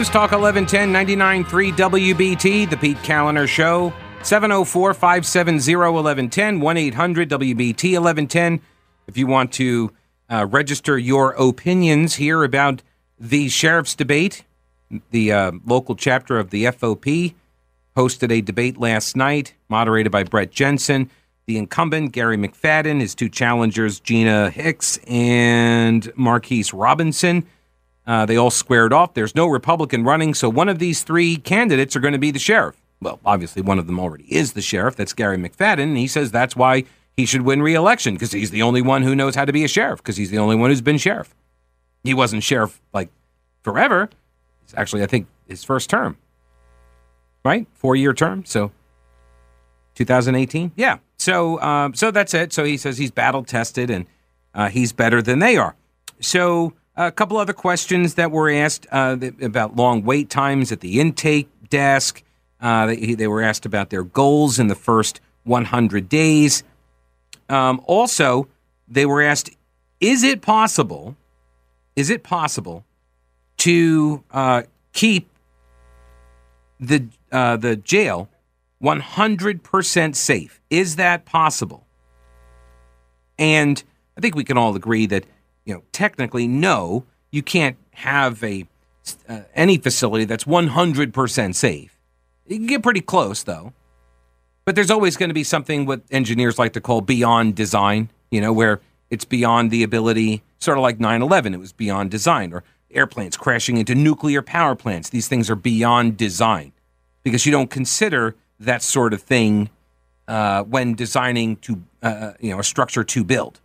News Talk 1110 99.3 WBT, The Pete Kaliner Show. 704 570 1110 1 800 WBT 1110. If you want to uh, register your opinions here about the sheriff's debate, the uh, local chapter of the FOP hosted a debate last night, moderated by Brett Jensen. The incumbent, Gary McFadden, his two challengers, Gina Hicks and Marquise Robinson. Uh, they all squared off. There's no Republican running, so one of these three candidates are going to be the sheriff well, obviously one of them already is the sheriff. That's Gary McFadden. And he says that's why he should win re-election because he's the only one who knows how to be a sheriff because he's the only one who's been sheriff. He wasn't sheriff like forever. It's actually, I think, his first term, right? Four-year term. So 2018. Yeah. So, um, so that's it. So he says he's battle tested and uh, he's better than they are. So a couple other questions that were asked uh, about long wait times at the intake desk. Uh, they, they, were asked about their goals in the first 100 days. Um, also, they were asked, is it possible, is it possible to uh, keep the, uh, the jail 100% safe? Is that possible? And I think we can all agree that, you know, technically, no, you can't have a uh, any facility that's 100% safe. You can get pretty close, though. But there's always going to be something what engineers like to call beyond design, you know, where it's beyond the ability, sort of like 9 11, it was beyond design, or airplanes crashing into nuclear power plants. These things are beyond design because you don't consider that sort of thing uh, when designing to, uh, uh you know, a structure to build.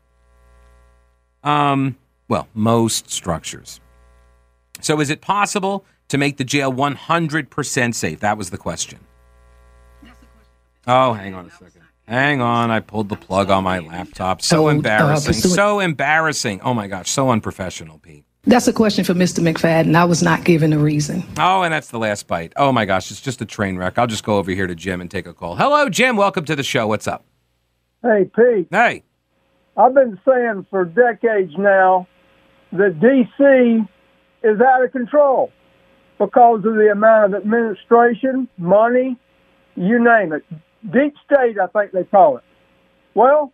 Um, well, most structures. So is it possible to make the jail 100% safe? That was the question. Oh, hang on a second. Hang on, I pulled the plug on my laptop. So uh, embarrassing. So embarrassing. Oh my gosh, so unprofessional, Pete. That's a question for Mr. McFadden. I was not given a reason. Oh, and that's the last bite. Oh my gosh, it's just a train wreck. I'll just go over here to Jim and take a call. Hello, Jim. Welcome to the show. What's up? Hey, Pete. Hey. I've been saying for decades now that D.C. is out of control because of the amount of administration, money, you name it. Deep state, I think they call it. Well,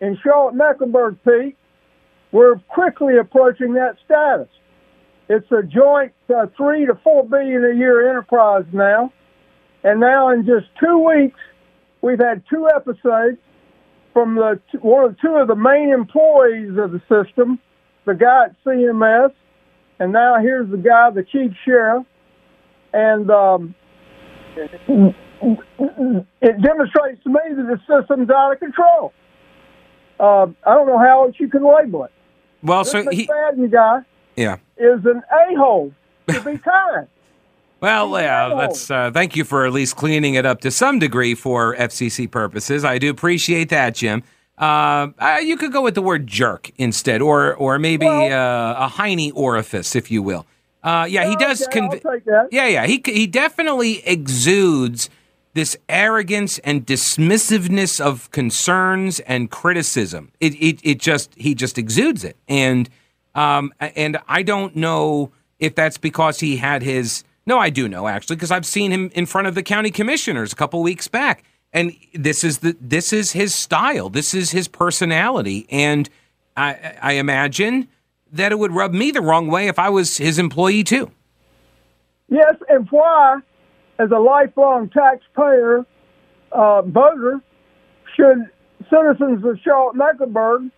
in Charlotte Mecklenburg, Pete, we're quickly approaching that status. It's a joint uh, three to four billion a year enterprise now, and now in just two weeks, we've had two episodes from the one of two of the main employees of the system, the guy at CMS, and now here's the guy, the chief sheriff, and um, it demonstrates to me that the system's out of control. Uh, I don't know how else you can label it. Well, this so he, guy, yeah, is an a hole to be kind. Well, yeah, let's uh, thank you for at least cleaning it up to some degree for FCC purposes. I do appreciate that, Jim. Uh, uh, you could go with the word jerk instead, or or maybe well, uh, a hiney orifice, if you will. Uh, yeah, he does. Okay, conv- yeah, yeah, he he definitely exudes this arrogance and dismissiveness of concerns and criticism. It it it just he just exudes it, and um and I don't know if that's because he had his. No, I do know actually because I've seen him in front of the county commissioners a couple weeks back, and this is the this is his style. This is his personality, and I I imagine that it would rub me the wrong way if I was his employee too. Yes, and why, as a lifelong taxpayer uh, voter, should citizens of Charlotte Mecklenburg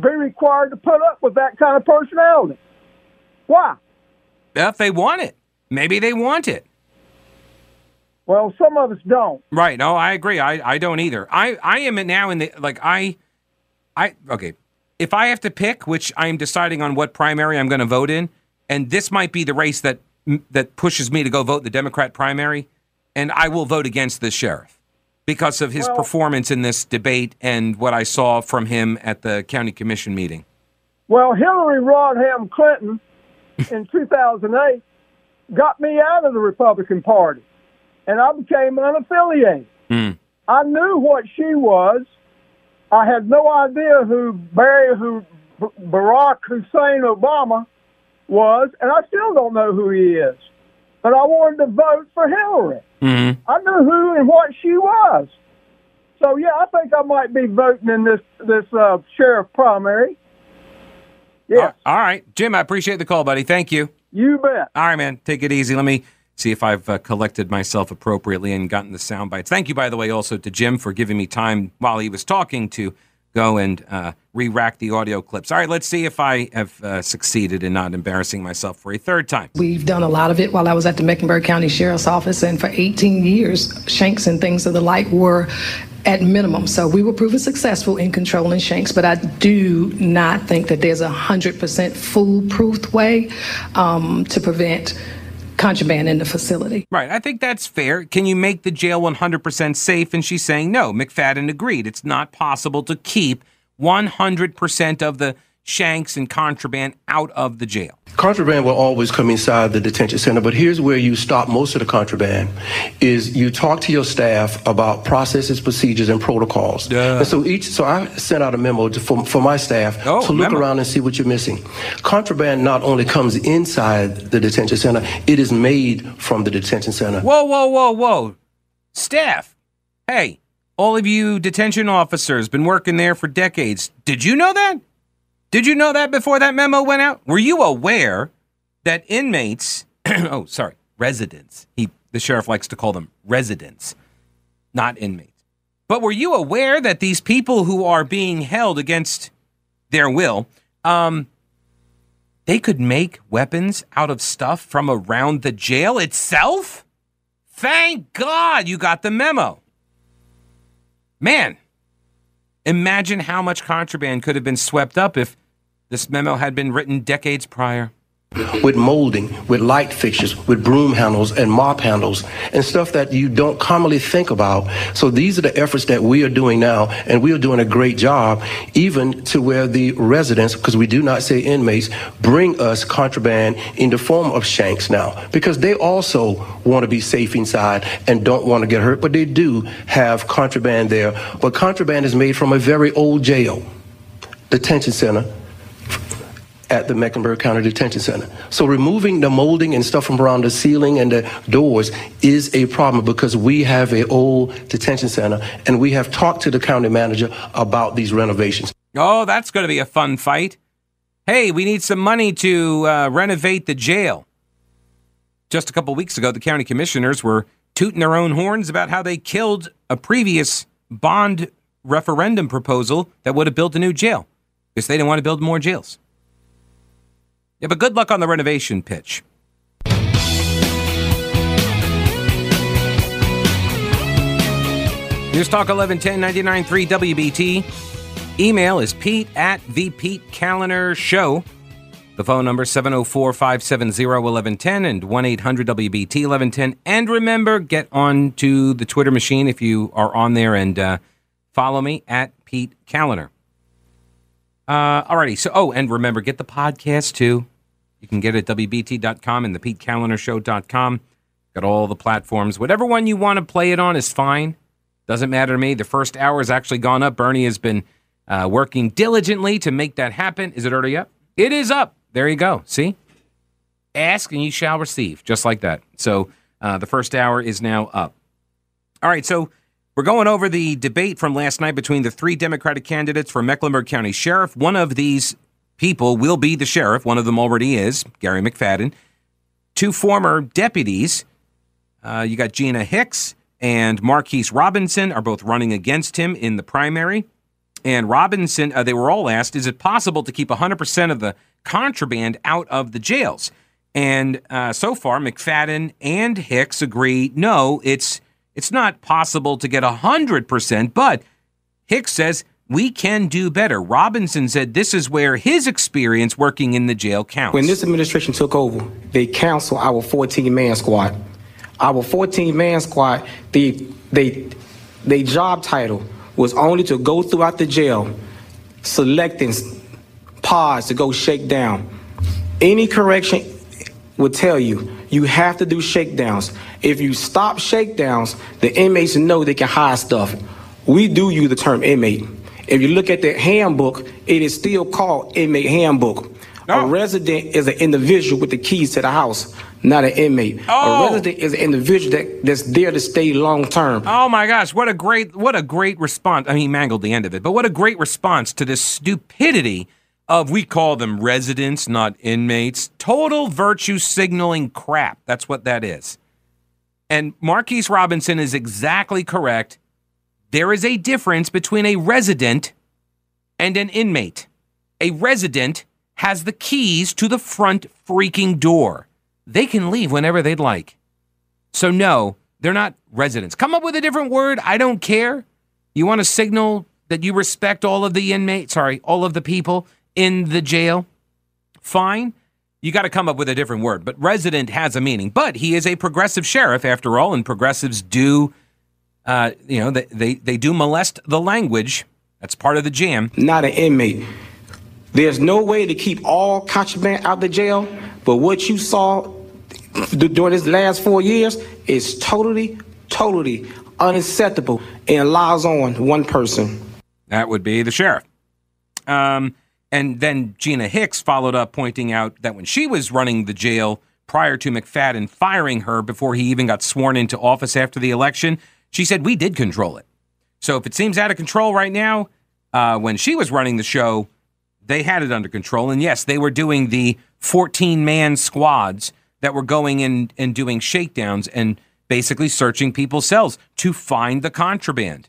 be required to put up with that kind of personality? Why? If they want it, maybe they want it. Well, some of us don't. Right. No, I agree. I, I don't either. I, I am now in the like I I okay if I have to pick, which I'm deciding on what primary I'm going to vote in, and this might be the race that that pushes me to go vote the Democrat primary, and I will vote against the sheriff because of his well, performance in this debate and what I saw from him at the county commission meeting. Well, Hillary Rodham Clinton in 2008 got me out of the Republican Party, and I became unaffiliated. Mm. I knew what she was I had no idea who Barry, who Barack Hussein Obama was, and I still don't know who he is. but I wanted to vote for Hillary. Mm-hmm. I knew who and what she was. So yeah, I think I might be voting in this this uh, sheriff primary. Yes, All right, Jim. I appreciate the call, buddy. Thank you. You bet. All right, man. Take it easy. Let me see if I've uh, collected myself appropriately and gotten the sound bites. Thank you, by the way, also to Jim for giving me time while he was talking to go and uh, re-rack the audio clips. All right, let's see if I have uh, succeeded in not embarrassing myself for a third time. We've done a lot of it while I was at the Mecklenburg County Sheriff's Office, and for 18 years, shanks and things of the like were at minimum. So we were proven successful in controlling shanks, but I do not think that there's a 100% foolproof way um, to prevent contraband in the facility. Right. I think that's fair. Can you make the jail 100% safe? And she's saying no. McFadden agreed. It's not possible to keep 100% of the shanks and contraband out of the jail. Contraband will always come inside the detention center, but here's where you stop most of the contraband is you talk to your staff about processes, procedures, and protocols. Duh. And so each, so I sent out a memo to, for, for my staff Oh, to look memo. around and see what you're missing. Contraband not only comes inside the detention center, it is made from the detention center. Whoa, whoa, whoa, whoa. Staff. Hey, all of you detention officers been working there for decades. Did you know that? Did you know that before that memo went out? Were you aware that inmates, oh, sorry, residents. He the sheriff likes to call them residents, not inmates. But were you aware that these people who are being held against their will, um, they could make weapons out of stuff from around the jail itself? Thank God you got the memo. Man, imagine how much contraband could have been swept up if this memo had been written decades prior. with molding, with light fixtures, with broom handles and mop handles, and stuff that you don't commonly think about. So these are the efforts that we are doing now, and we are doing a great job, even to where the residents, because we do not say inmates, bring us contraband in the form of shanks now, because they also want to be safe inside and don't want to get hurt, but they do have contraband there. But contraband is made from a very old jail, detention center, at the Mecklenburg County Detention Center. So removing the molding and stuff from around the ceiling and the doors is a problem because we have a old detention center and we have talked to the county manager about these renovations. Oh, that's going to be a fun fight. Hey, we need some money to uh, renovate the jail. Just a couple weeks ago, the county commissioners were tooting their own horns about how they killed a previous bond referendum proposal that would have built a new jail because they didn't want to build more jails. Yeah, but good luck on the renovation pitch. News Talk 1110 99.3 WBT. Email is pete at the Pete Kaliner Show. The phone number 704 570 1110 and 1 800 WBT 1110. And remember, get on to the Twitter machine if you are on there and uh, follow me at Pete Kaliner. Uh, alrighty. So, oh, and remember, get the podcast too. You can get it at WBT.com and the PeteKalinerShow.com. Got all the platforms. Whatever one you want to play it on is fine. Doesn't matter to me. The first hour has actually gone up. Bernie has been uh, working diligently to make that happen. Is it already up? It is up. There you go. See? Ask and you shall receive, just like that. So uh, the first hour is now up. All right. So we're going over the debate from last night between the three Democratic candidates for Mecklenburg County Sheriff. One of these people will be the sheriff. One of them already is, Gary McFadden. Two former deputies. Uh, you got Gina Hicks and Marquise Robinson are both running against him in the primary. And Robinson, uh, they were all asked, is it possible to keep 100% of the contraband out of the jails? And uh, so far, McFadden and Hicks agree, no, it's it's not possible to get 100%, but Hicks says we can do better. Robinson said this is where his experience working in the jail counts. When this administration took over, they canceled our 14 man squad. Our 14 man squad, the they they job title was only to go throughout the jail, selecting pods to go shake down. Any correction would tell you you have to do shakedowns. If you stop shakedowns, the inmates know they can hide stuff. We do use the term inmate. If you look at the handbook, it is still called inmate handbook. Oh. A resident is an individual with the keys to the house, not an inmate. Oh. A resident is an individual that, that's there to stay long term. Oh my gosh, what a great what a great response. I mean, he mangled the end of it, but what a great response to this stupidity of we call them residents, not inmates. Total virtue signaling crap. That's what that is. And Marquise Robinson is exactly correct. There is a difference between a resident and an inmate. A resident has the keys to the front freaking door. They can leave whenever they'd like. So, no, they're not residents. Come up with a different word. I don't care. You want to signal that you respect all of the inmates, sorry, all of the people in the jail? Fine. You got to come up with a different word. But resident has a meaning. But he is a progressive sheriff, after all, and progressives do, uh, you know, they, they, they do molest the language. That's part of the jam. not an inmate. There's no way to keep all contraband out the jail, but what you saw during this last four years is totally, totally unacceptable and lies on one person. That would be the sheriff. Um, and then Gina Hicks followed up, pointing out that when she was running the jail prior to McFadden firing her before he even got sworn into office after the election, she said, We did control it. So if it seems out of control right now, uh, when she was running the show, they had it under control. And yes, they were doing the 14 man squads that were going in and doing shakedowns and basically searching people's cells to find the contraband.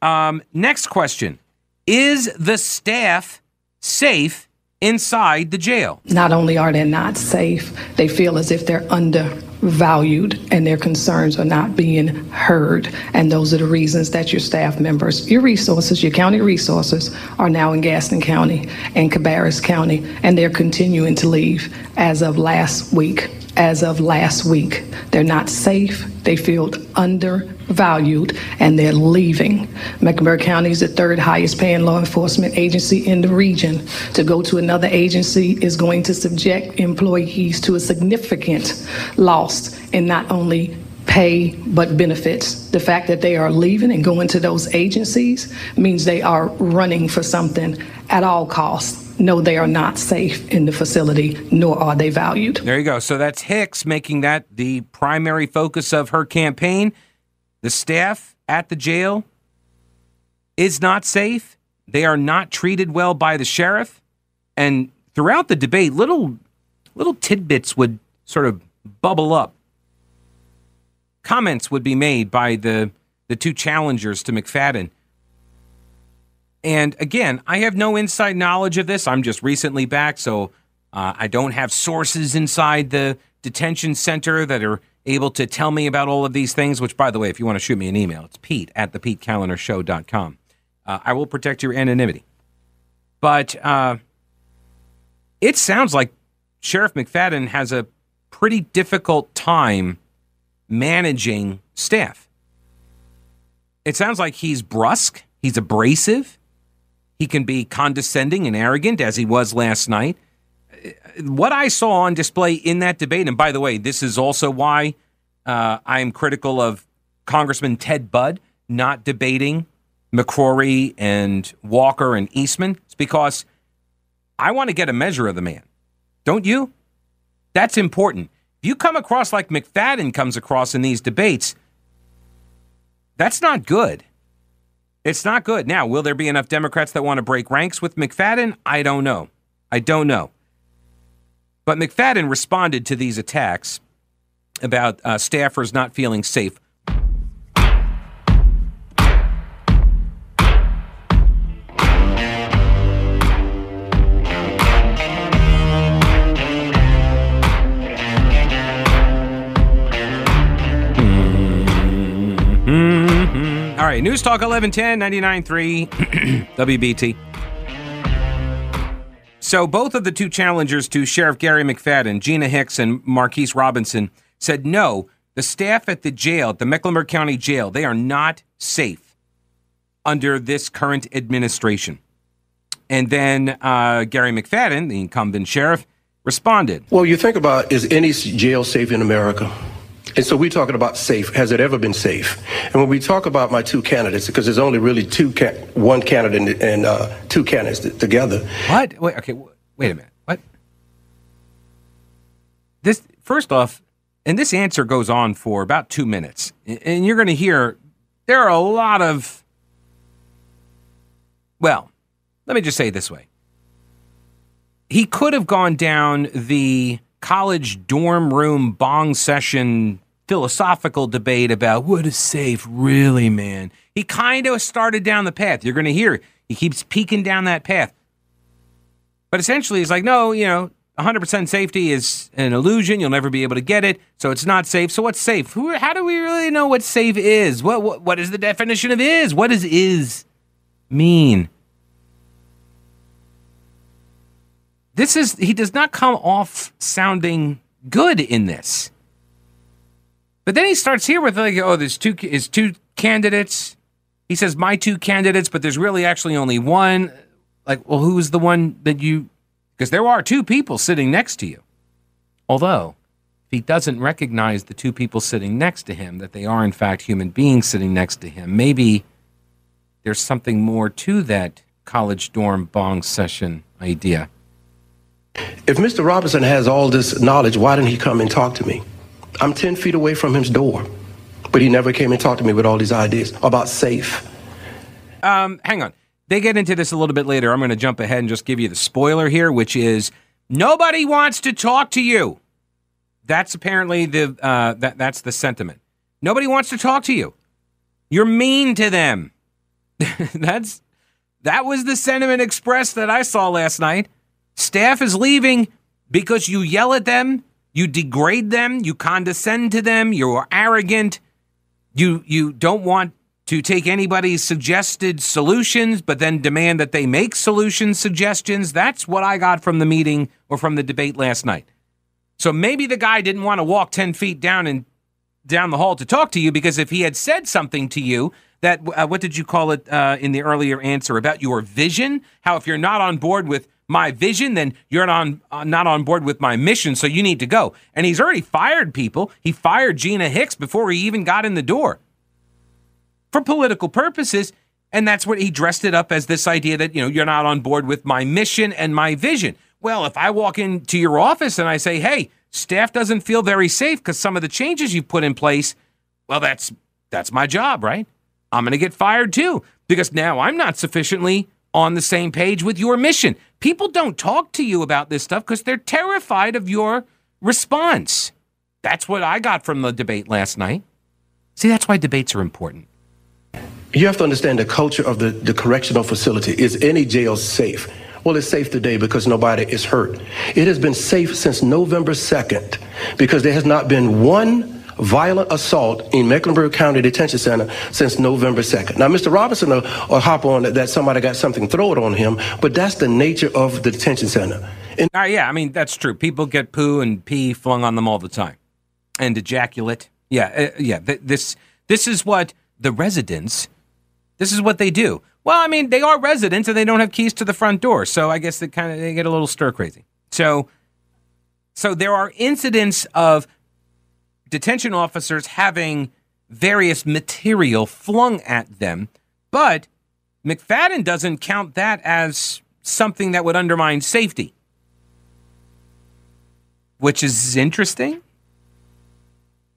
Um, next question Is the staff safe inside the jail? Not only are they not safe, they feel as if they're undervalued and their concerns are not being heard. And those are the reasons that your staff members, your resources, your county resources are now in Gaston County and Cabarrus County, and they're continuing to leave as of last week. As of last week, they're not safe. They feel undervalued and they're leaving. Mecklenburg County is the third highest paying law enforcement agency in the region. To go to another agency is going to subject employees to a significant loss in not only pay but benefits. The fact that they are leaving and going to those agencies means they are running for something at all costs. No, they are not safe in the facility, nor are they valued. There you go. So that's Hicks making that the primary focus of her campaign. The staff at the jail is not safe. They are not treated well by the sheriff. And throughout the debate, little little tidbits would sort of bubble up. Comments would be made by the the two challengers to McFadden. And again, I have no inside knowledge of this. I'm just recently back, so uh, I don't have sources inside the detention center that are able to tell me about all of these things. Which, by the way, if you want to shoot me an email, it's Pete at the PeteKalinerShow.com. Uh, I will protect your anonymity. But uh, it sounds like Sheriff McFadden has a pretty difficult time managing staff. It sounds like he's brusque, he's abrasive, he can be condescending and arrogant as he was last night. What I saw on display in that debate, and by the way, this is also why uh, I am critical of Congressman Ted Budd not debating McCrory and Walker and Eastman. It's because I want to get a measure of the man. Don't you? That's important. If you come across like McFadden comes across in these debates, that's not good. It's not good. Now, will there be enough Democrats that want to break ranks with McFadden? I don't know. I don't know. But McFadden responded to these attacks about uh, staffers not feeling safe. News Talk 1110 99.3 WBT. So both of the two challengers to Sheriff Gary McFadden, Gina Hicks and Marquise Robinson, said no, the staff at the jail, the Mecklenburg County Jail, they are not safe under this current administration. And then uh, Gary McFadden, the incumbent sheriff, responded. Well, you think about is any jail safe in America? And so we're talking about safe. Has it ever been safe? And when we talk about my two candidates, because there's only really two, one candidate and uh, two candidates together. What? Wait, okay, wait a minute. What? This first off, and this answer goes on for about two minutes, and you're going to hear there are a lot of. Well, let me just say this way. He could have gone down the college dorm room bong session philosophical debate about what is safe really, man. He kind of started down the path. You're going to hear he keeps peeking down that path. But essentially, he's like, no, you know, 100% safety is an illusion. You'll never be able to get it. So it's not safe. So what's safe? Who, how do we really know what safe is? What, what, what is the definition of is? What does is mean? This is, he does not come off sounding good in this. But then he starts here with like, oh, there's two, is two candidates. He says my two candidates, but there's really actually only one. Like, well, who's the one that you? Because there are two people sitting next to you. Although, if he doesn't recognize the two people sitting next to him, that they are in fact human beings sitting next to him, maybe there's something more to that college dorm bong session idea. If Mr. Robinson has all this knowledge, why didn't he come and talk to me? I'm 10 feet away from his door, but he never came and talked to me with all these ideas about safe. Um, hang on. They get into this a little bit later. I'm going to jump ahead and just give you the spoiler here, which is nobody wants to talk to you. That's apparently the uh, that that's the sentiment. Nobody wants to talk to you. You're mean to them. that's that was the sentiment expressed that I saw last night. Staff is leaving because you yell at them, you degrade them, you condescend to them, you're arrogant, you you don't want to take anybody's suggested solutions, but then demand that they make solution suggestions. That's what I got from the meeting or from the debate last night. So maybe the guy didn't want to walk 10 feet down and down the hall to talk to you because if he had said something to you that, uh, what did you call it uh, in the earlier answer about your vision? How if you're not on board with my vision, then you're not on uh, not on board with my mission, so you need to go. And he's already fired people. He fired Gina Hicks before he even got in the door for political purposes. And that's what he dressed it up as this idea that, you know, you're not on board with my mission and my vision. Well, if I walk into your office and I say, hey, staff doesn't feel very safe because some of the changes you've put in place, well, that's that's my job, right? I'm going to get fired too because now I'm not sufficiently on the same page with your mission. People don't talk to you about this stuff because they're terrified of your response. That's what I got from the debate last night. See, that's why debates are important. You have to understand the culture of the, the correctional facility. Is any jail safe? Well, it's safe today because nobody is hurt. It has been safe since November 2nd because there has not been one violent assault in Mecklenburg County Detention Center since November 2nd. Now, Mr. Robinson will, will hop on that, that somebody got something thrown on him, but that's the nature of the detention center. And- uh, yeah, I mean, that's true. People get poo and pee flung on them all the time. And ejaculate. Yeah, uh, yeah. Th- this, this is what the residents, this is what they do. Well, I mean, they are residents and they don't have keys to the front door. So I guess they kind of, they get a little stir crazy. So, so there are incidents of detention officers having various material flung at them, but McFadden doesn't count that as something that would undermine safety, which is interesting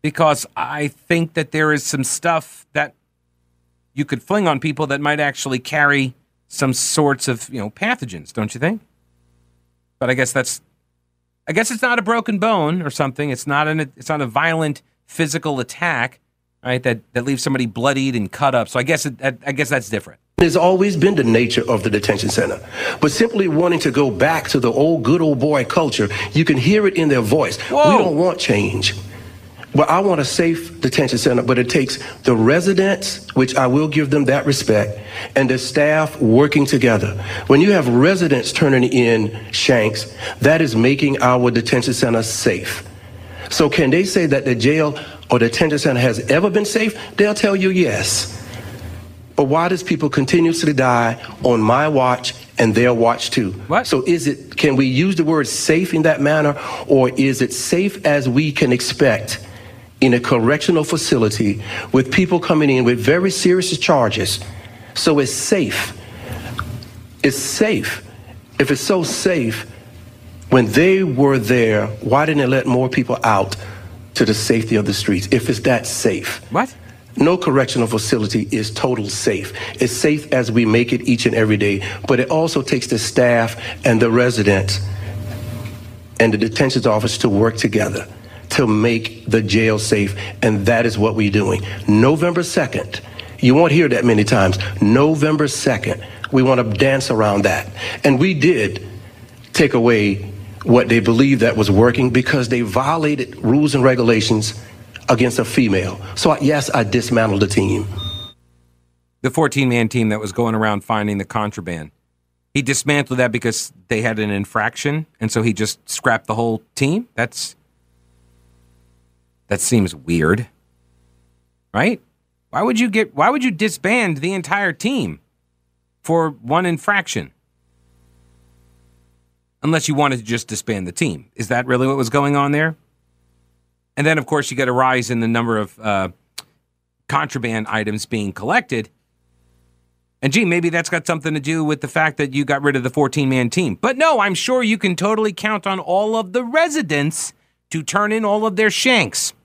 because I think that there is some stuff that you could fling on people that might actually carry some sorts of, you know, pathogens, don't you think? But I guess that's I guess it's not a broken bone or something. It's not an it's not a violent physical attack, right? That that leaves somebody bloodied and cut up. So I guess it, I guess that's different. It's always been the nature of the detention center. But simply wanting to go back to the old good old boy culture, you can hear it in their voice. Whoa. We don't want change. Well, I want a safe detention center, but it takes the residents, which I will give them that respect, and the staff working together. When you have residents turning in shanks, that is making our detention center safe. So can they say that the jail or detention center has ever been safe? They'll tell you yes. But why does people continuously die on my watch and their watch too? What? So is it can we use the word safe in that manner or is it safe as we can expect in a correctional facility with people coming in with very serious charges. So it's safe. It's safe. If it's so safe, when they were there, why didn't they let more people out to the safety of the streets if it's that safe? What? No correctional facility is total safe. It's safe as we make it each and every day, but it also takes the staff and the residents and the detention office to work together to make the jail safe, and that is what we're doing. November 2nd, you won't hear that many times. November 2nd, we want to dance around that. And we did take away what they believed that was working because they violated rules and regulations against a female. So, yes, I dismantled the team. The 14 man team that was going around finding the contraband. He dismantled that because they had an infraction, and so he just scrapped the whole team? That's. That seems weird. Right? Why would you get why would you disband the entire team for one infraction? Unless you wanted to just disband the team. Is that really what was going on there? And then, of course, you get a rise in the number of uh, contraband items being collected. And gee, maybe that's got something to do with the fact that you got rid of the 14 man team. But no, I'm sure you can totally count on all of the residents to turn in all of their shanks.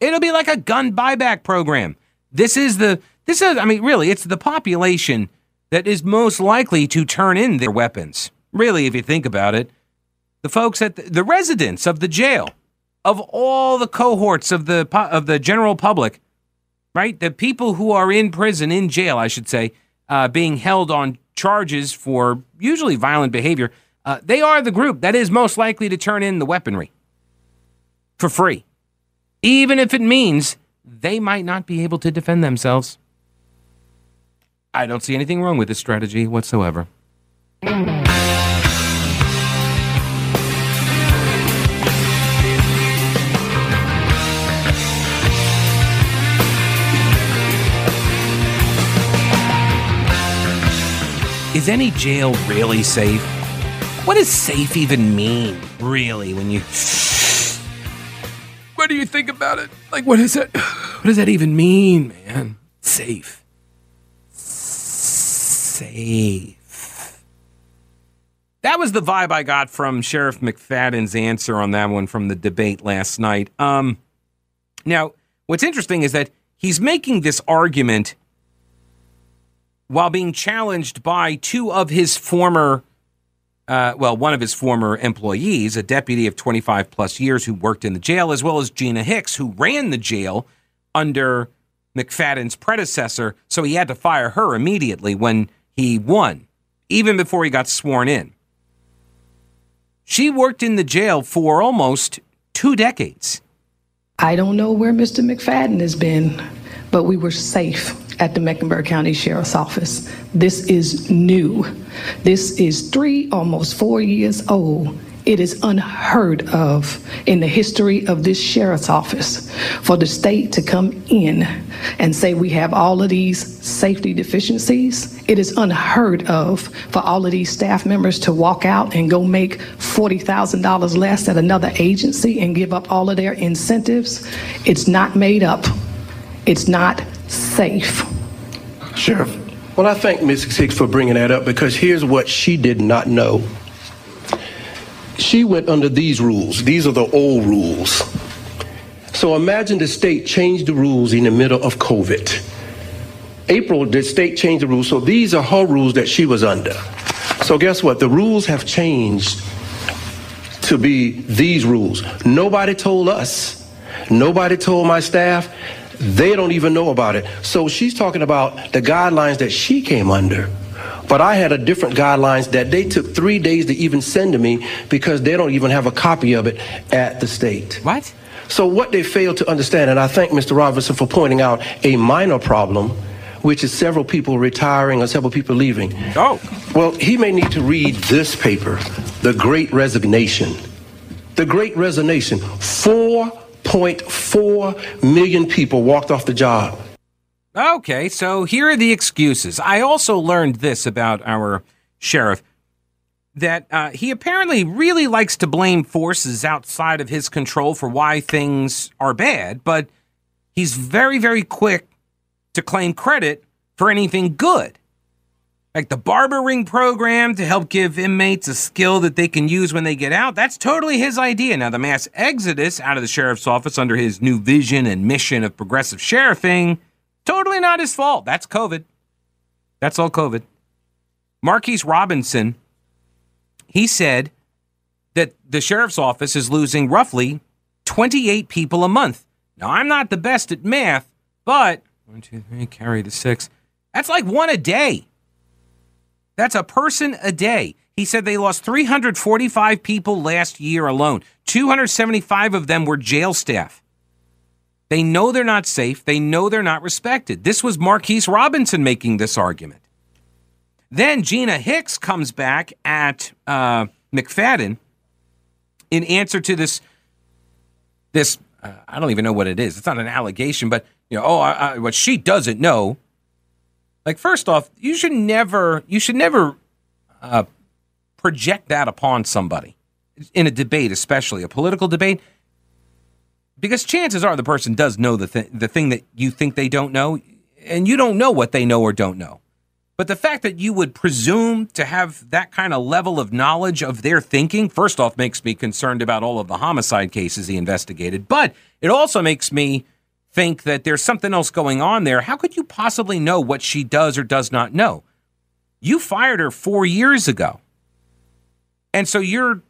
It'll be like a gun buyback program. This is the, this is, I mean, really, it's the population that is most likely to turn in their weapons. Really, if you think about it, the folks at the, the residents of the jail of all the cohorts of the of the general public, right? The people who are in prison, in jail, I should say, uh, being held on charges for usually violent behavior, uh, they are the group that is most likely to turn in the weaponry for free, even if it means they might not be able to defend themselves. I don't see anything wrong with this strategy whatsoever. Is any jail really safe? What does safe even mean, really, when you. What do you think about it? Like, what is it? What does that even mean, man? Safe. Safe. That was the vibe I got from Sheriff McFadden's answer on that one from the debate last night. Um, now, what's interesting is that he's making this argument while being challenged by two of his former, uh, well, one of his former employees, a deputy of 25 plus years who worked in the jail, as well as Gina Hicks, who ran the jail under McFadden's predecessor. So he had to fire her immediately when he won, even before he got sworn in. She worked in the jail for almost two decades. I don't know where Mr. McFadden has been, but we were safe at the Mecklenburg County Sheriff's Office. This is new. This is three, almost four years old. It is unheard of in the history of this sheriff's office for the state to come in and say we have all of these safety deficiencies. It is unheard of for all of these staff members to walk out and go make $40,000 less at another agency and give up all of their incentives. It's not made up. It's not safe. Sheriff, well, I thank Ms. Hicks for bringing that up because here's what she did not know. She went under these rules. These are the old rules. So imagine the state changed the rules in the middle of COVID. April, the state changed the rules. So these are her rules that she was under. So guess what? The rules have changed to be these rules. Nobody told us. Nobody told my staff. They don't even know about it. So she's talking about the guidelines that she came under. But I had a different guidelines that they took three days to even send to me because they don't even have a copy of it at the state. What? So what they failed to understand, and I thank Mr. Robinson for pointing out a minor problem, which is several people retiring or several people leaving. Oh. Well, he may need to read this paper, The Great Resignation. The Great Resignation. 4.4 million people walked off the job. Okay, so here are the excuses. I also learned this about our sheriff. that uh, he apparently really likes to blame forces outside of his control for why things are bad, but he's very, very quick to claim credit for anything good. Like the barbering program to help give inmates a skill that they can use when they get out. That's totally his idea. Now, the mass exodus out of the sheriff's office under his new vision and mission of progressive sheriffing, totally not his fault. That's COVID. That's all COVID. Marquise Robinson, he said that the sheriff's office is losing roughly 28 people a month. Now, I'm not the best at math, but one, two, three, carry the six. That's like one a day. That's a person a day. He said they lost 345 people last year alone. 275 of them were jail staff. They know they're not safe. They know they're not respected. This was Marquise Robinson making this argument. Then Gina Hicks comes back at uh, McFadden in answer to this. This uh, I don't even know what it is. It's not an allegation, but you know, oh, I, I, what she doesn't know. Like, first off, you should never, you should never uh, project that upon somebody in a debate, especially a political debate, because chances are the person does know the thing, the thing that you think they don't know, and you don't know what they know or don't know. But the fact that you would presume to have that kind of level of knowledge of their thinking, first off, makes me concerned about all of the homicide cases he investigated. But it also makes me think that there's something else going on there. How could you possibly know what she does or does not know? You fired her four years ago. And so you're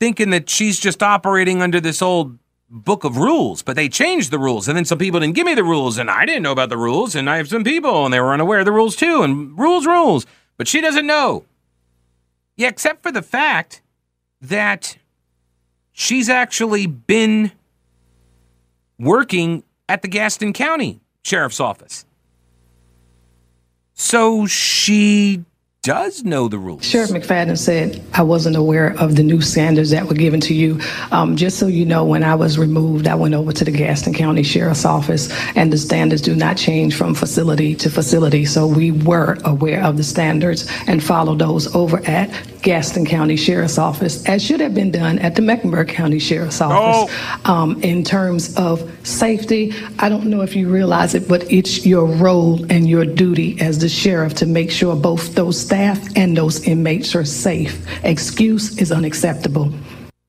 thinking that she's just operating under this old book of rules, but they changed the rules. And then some people didn't give me the rules, and I didn't know about the rules. And I have some people, and they were unaware of the rules too. And rules, rules. But she doesn't know. Yeah, except for the fact that she's actually been working at the Gaston County Sheriff's Office. So she does know the rules. Sheriff McFadden said, I wasn't aware of the new standards that were given to you. Um, just so you know, when I was removed, I went over to the Gaston County Sheriff's Office, and the standards do not change from facility to facility. So we were aware of the standards and followed those over at Gaston County Sheriff's Office, as should have been done at the Mecklenburg County Sheriff's Office. Um, in terms of safety, I don't know if you realize it, but it's your role and your duty as the sheriff to make sure both those staff and those inmates are safe. Excuse is unacceptable.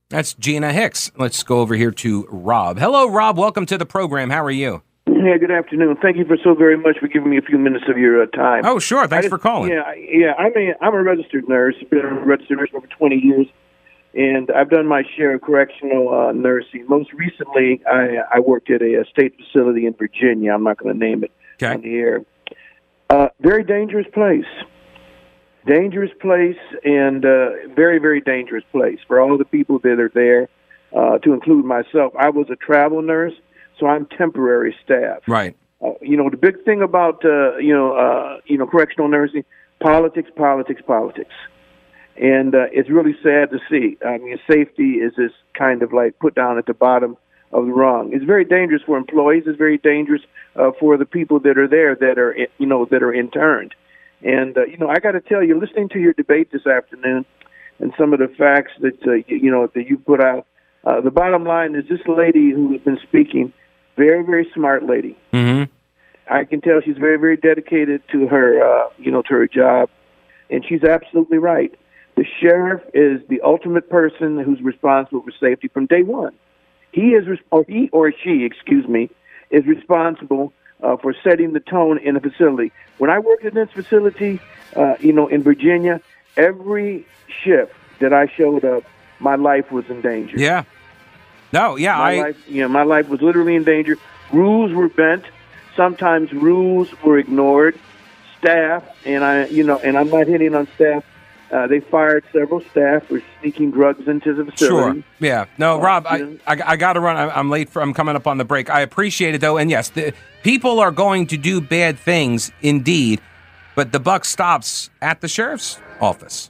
That's Gina Hicks. Let's go over here to Rob. Hello, Rob. Welcome to the program. How are you? Yeah, good afternoon. Thank you for so very much for giving me a few minutes of your uh, time. Oh, sure. Thanks just, for calling. Yeah, yeah. I'm a I'm a registered nurse. Been a registered nurse for over 20 years, and I've done my share of correctional uh, nursing. Most recently, I I worked at a, a state facility in Virginia. I'm not going to name it okay. on the air. Uh, very dangerous place dangerous place and uh, very very dangerous place for all the people that are there uh, to include myself. I was a travel nurse so i'm temporary staff. Right. Uh, you know the big thing about uh, you know uh, you know correctional nursing politics politics politics. And uh, it's really sad to see. I mean safety is just kind of like put down at the bottom of the rung. It's very dangerous for employees. It's very dangerous uh, for the people that are there that are you know that are interned and uh, you know, I got to tell you, listening to your debate this afternoon, and some of the facts that uh, you, you know that you put out, uh, the bottom line is this lady who has been speaking, very very smart lady. Mm-hmm. I can tell she's very very dedicated to her uh, you know to her job, and she's absolutely right. The sheriff is the ultimate person who's responsible for safety from day one. He is, or he or she, excuse me, is responsible uh, for setting the tone in a facility. When I worked in this facility, uh, you know, in Virginia, every shift that I showed up, my life was in danger. Yeah. No, yeah, my I. Life, you know, my life was literally in danger. Rules were bent. Sometimes rules were ignored. Staff, and I, you know, and I'm not hitting on staff. Uh, they fired several staff for sneaking drugs into the facility. Sure. Yeah. No, Uh, Rob, I, you know. I, I got to run. I'm, I'm late for. I'm coming up on the break. I appreciate it though, and yes, the, people are going to do bad things indeed, but the buck stops at the sheriff's office.